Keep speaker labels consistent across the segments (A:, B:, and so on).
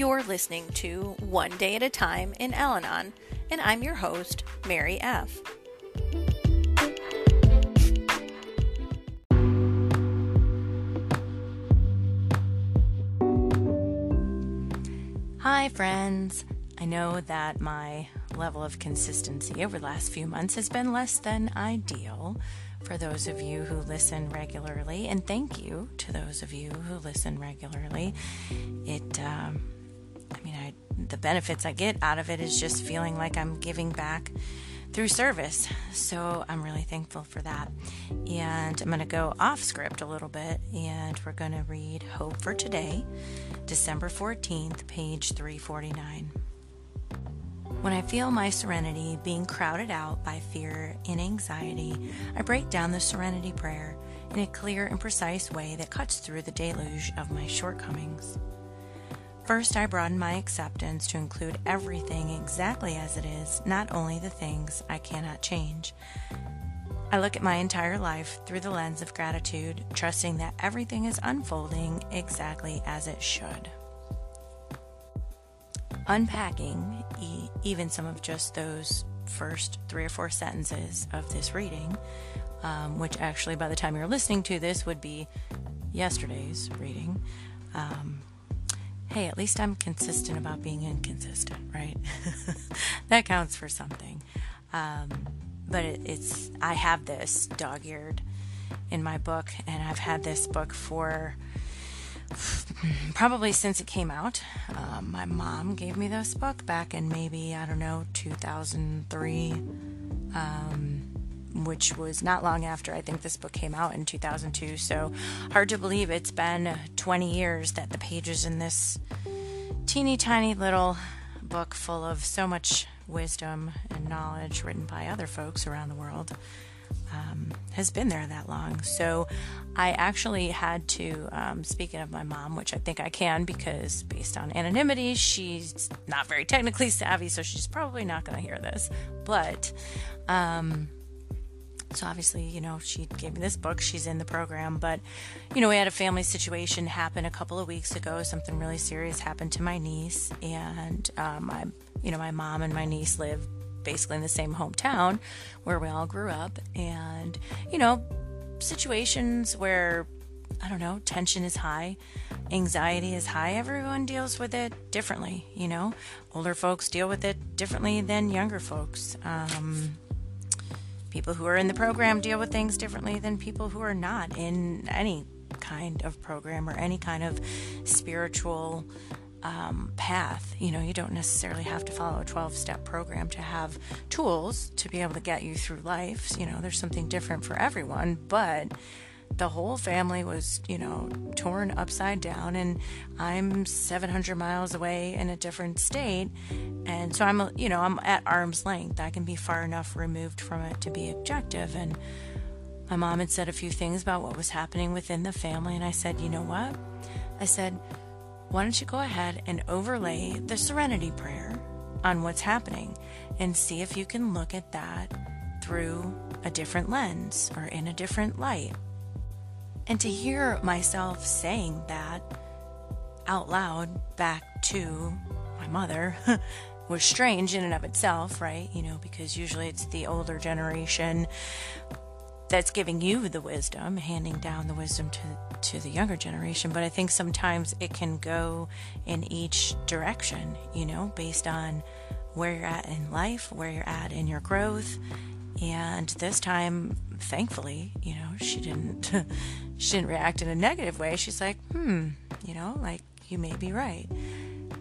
A: You're listening to One Day at a Time in Al Anon, and I'm your host, Mary F. Hi, friends. I know that my level of consistency over the last few months has been less than ideal for those of you who listen regularly, and thank you to those of you who listen regularly. It, um, the benefits I get out of it is just feeling like I'm giving back through service. So I'm really thankful for that. And I'm going to go off script a little bit, and we're going to read Hope for Today, December 14th, page 349. When I feel my serenity being crowded out by fear and anxiety, I break down the serenity prayer in a clear and precise way that cuts through the deluge of my shortcomings. First, I broaden my acceptance to include everything exactly as it is, not only the things I cannot change. I look at my entire life through the lens of gratitude, trusting that everything is unfolding exactly as it should unpacking e- even some of just those first three or four sentences of this reading, um, which actually, by the time you're listening to this, would be yesterday's reading. Um, hey, at least I'm consistent about being inconsistent, right? that counts for something. Um, but it, it's, I have this dog eared in my book, and I've had this book for probably since it came out. Um, my mom gave me this book back in maybe, I don't know, 2003, um, which was not long after I think this book came out in 2002. So hard to believe it's been 20 years that the pages in this teeny tiny little book full of so much wisdom and knowledge written by other folks around the world um, has been there that long. So I actually had to, um, speaking of my mom, which I think I can because based on anonymity, she's not very technically savvy, so she's probably not going to hear this. But, um, so obviously, you know, she gave me this book. She's in the program, but you know, we had a family situation happen a couple of weeks ago. Something really serious happened to my niece, and um, my, you know, my mom and my niece live basically in the same hometown where we all grew up. And, you know, situations where, I don't know, tension is high, anxiety is high, everyone deals with it differently, you know. Older folks deal with it differently than younger folks. Um, people who are in the program deal with things differently than people who are not in any kind of program or any kind of spiritual um, path. You know, you don't necessarily have to follow a 12 step program to have tools to be able to get you through life. You know, there's something different for everyone, but the whole family was, you know, torn upside down, and I'm 700 miles away in a different state. And so I'm, you know, I'm at arm's length. I can be far enough removed from it to be objective. And my mom had said a few things about what was happening within the family, and I said, you know what? I said, why don't you go ahead and overlay the serenity prayer on what's happening and see if you can look at that through a different lens or in a different light. And to hear myself saying that out loud back to my mother was strange in and of itself, right? You know, because usually it's the older generation that's giving you the wisdom, handing down the wisdom to to the younger generation. But I think sometimes it can go in each direction, you know, based on where you're at in life, where you're at in your growth. And this time, thankfully, you know, she didn't she didn't react in a negative way. She's like, hmm, you know, like you may be right.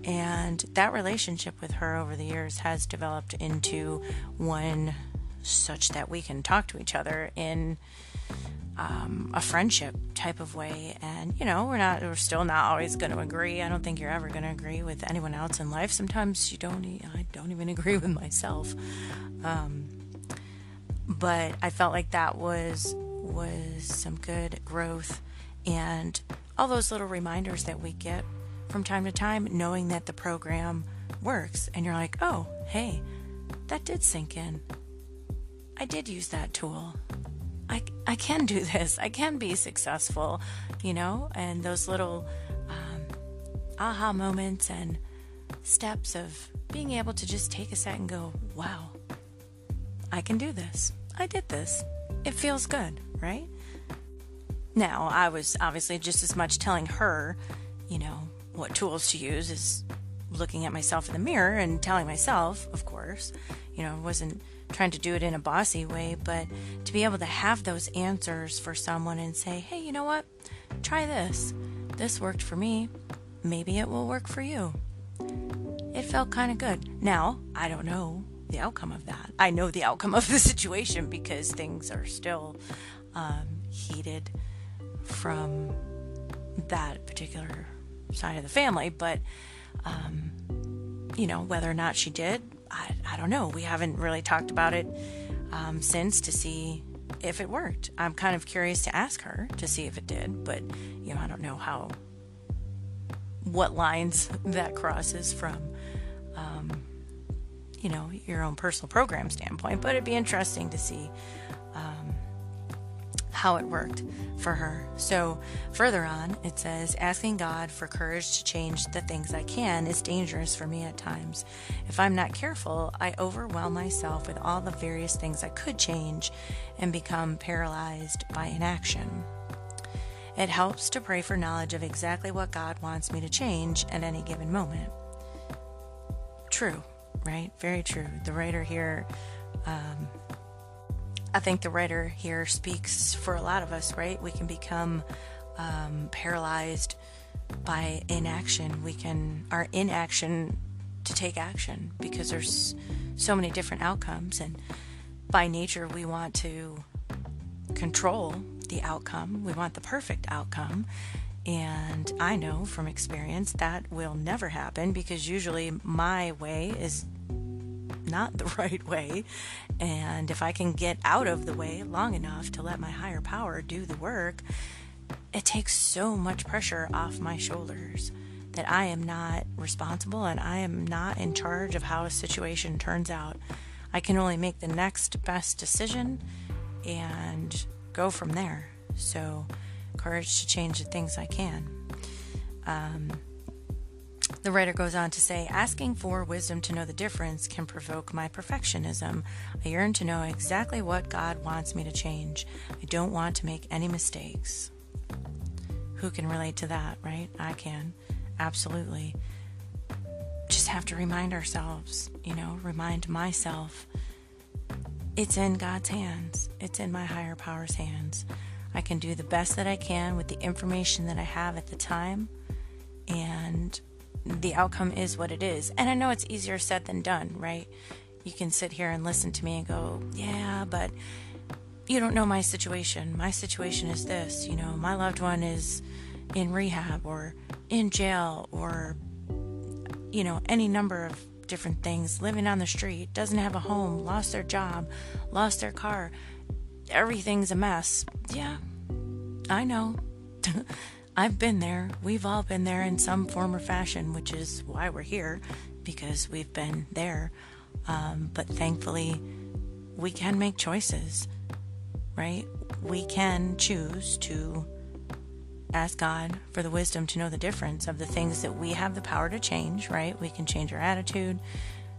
A: And that relationship with her over the years has developed into one such that we can talk to each other in um, a friendship type of way. And you know, we're not, we're still not always going to agree. I don't think you're ever going to agree with anyone else in life. Sometimes you don't. I don't even agree with myself. Um, but I felt like that was was some good growth and all those little reminders that we get from time to time, knowing that the program works, and you're like, oh, hey, that did sink in. I did use that tool. I, I can do this. I can be successful, you know? And those little um, aha moments and steps of being able to just take a second and go, wow, I can do this. I did this. It feels good, right? Now, I was obviously just as much telling her, you know, what tools to use as looking at myself in the mirror and telling myself, of course, you know, I wasn't trying to do it in a bossy way, but to be able to have those answers for someone and say, hey, you know what? Try this. This worked for me. Maybe it will work for you. It felt kind of good. Now, I don't know the outcome of that. I know the outcome of the situation because things are still um, heated from that particular side of the family, but um, you know, whether or not she did, I, I don't know. We haven't really talked about it um, since to see if it worked. I'm kind of curious to ask her to see if it did, but you know, I don't know how what lines that crosses from um, you know your own personal program standpoint. But it'd be interesting to see how it worked for her. So, further on, it says, Asking God for courage to change the things I can is dangerous for me at times. If I'm not careful, I overwhelm myself with all the various things I could change and become paralyzed by inaction. It helps to pray for knowledge of exactly what God wants me to change at any given moment. True, right? Very true. The writer here um, I think the writer here speaks for a lot of us, right? We can become um, paralyzed by inaction. We can are inaction to take action because there's so many different outcomes, and by nature we want to control the outcome. We want the perfect outcome. And I know from experience that will never happen because usually my way is not the right way. And if I can get out of the way long enough to let my higher power do the work, it takes so much pressure off my shoulders that I am not responsible and I am not in charge of how a situation turns out. I can only make the next best decision and go from there. So, courage to change the things I can. Um, the writer goes on to say, asking for wisdom to know the difference can provoke my perfectionism. I yearn to know exactly what God wants me to change. I don't want to make any mistakes. Who can relate to that, right? I can. Absolutely. Just have to remind ourselves, you know, remind myself it's in God's hands, it's in my higher power's hands. I can do the best that I can with the information that I have at the time. And the outcome is what it is. And I know it's easier said than done, right? You can sit here and listen to me and go, yeah, but you don't know my situation. My situation is this, you know, my loved one is in rehab or in jail or, you know, any number of different things, living on the street, doesn't have a home, lost their job, lost their car. Everything's a mess. Yeah, I know. I've been there. We've all been there in some form or fashion, which is why we're here, because we've been there. Um, but thankfully, we can make choices, right? We can choose to ask God for the wisdom to know the difference of the things that we have the power to change, right? We can change our attitude,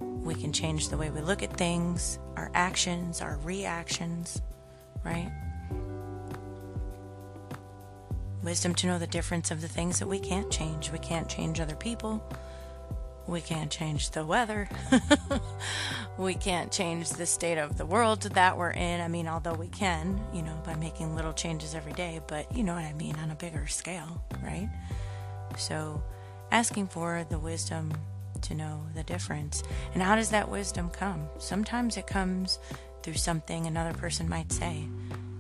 A: we can change the way we look at things, our actions, our reactions, right? Wisdom to know the difference of the things that we can't change. We can't change other people. We can't change the weather. we can't change the state of the world that we're in. I mean, although we can, you know, by making little changes every day, but you know what I mean on a bigger scale, right? So, asking for the wisdom to know the difference. And how does that wisdom come? Sometimes it comes through something another person might say.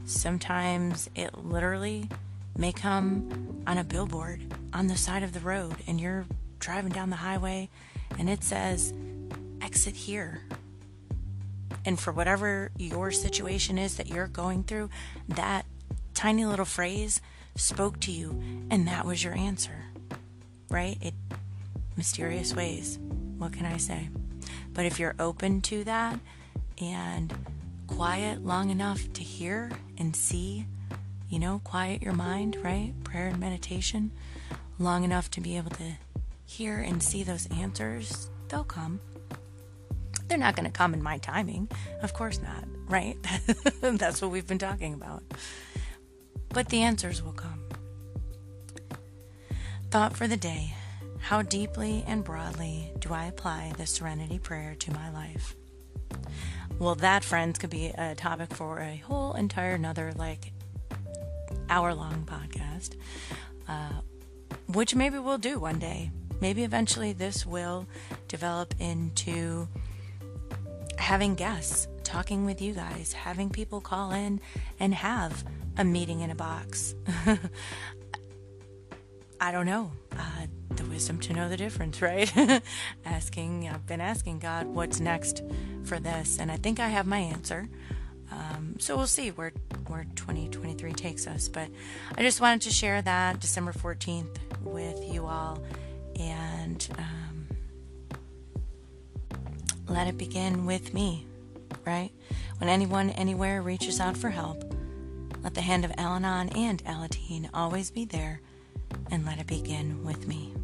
A: Sometimes it literally may come on a billboard on the side of the road and you're driving down the highway and it says, exit here. And for whatever your situation is that you're going through, that tiny little phrase spoke to you and that was your answer. Right? It mysterious ways. What can I say? But if you're open to that and quiet long enough to hear and see you know, quiet your mind, right? Prayer and meditation long enough to be able to hear and see those answers, they'll come. They're not going to come in my timing. Of course not, right? That's what we've been talking about. But the answers will come. Thought for the day How deeply and broadly do I apply the serenity prayer to my life? Well, that, friends, could be a topic for a whole entire another, like, hour long podcast, uh, which maybe we'll do one day. Maybe eventually this will develop into having guests, talking with you guys, having people call in and have a meeting in a box. I don't know. Uh, the wisdom to know the difference, right? asking, I've been asking God what's next for this, and I think I have my answer. Um, so we'll see where where 2023 takes us. But I just wanted to share that December 14th with you all, and um, let it begin with me, right? When anyone anywhere reaches out for help, let the hand of Al Anon and Alateen always be there, and let it begin with me.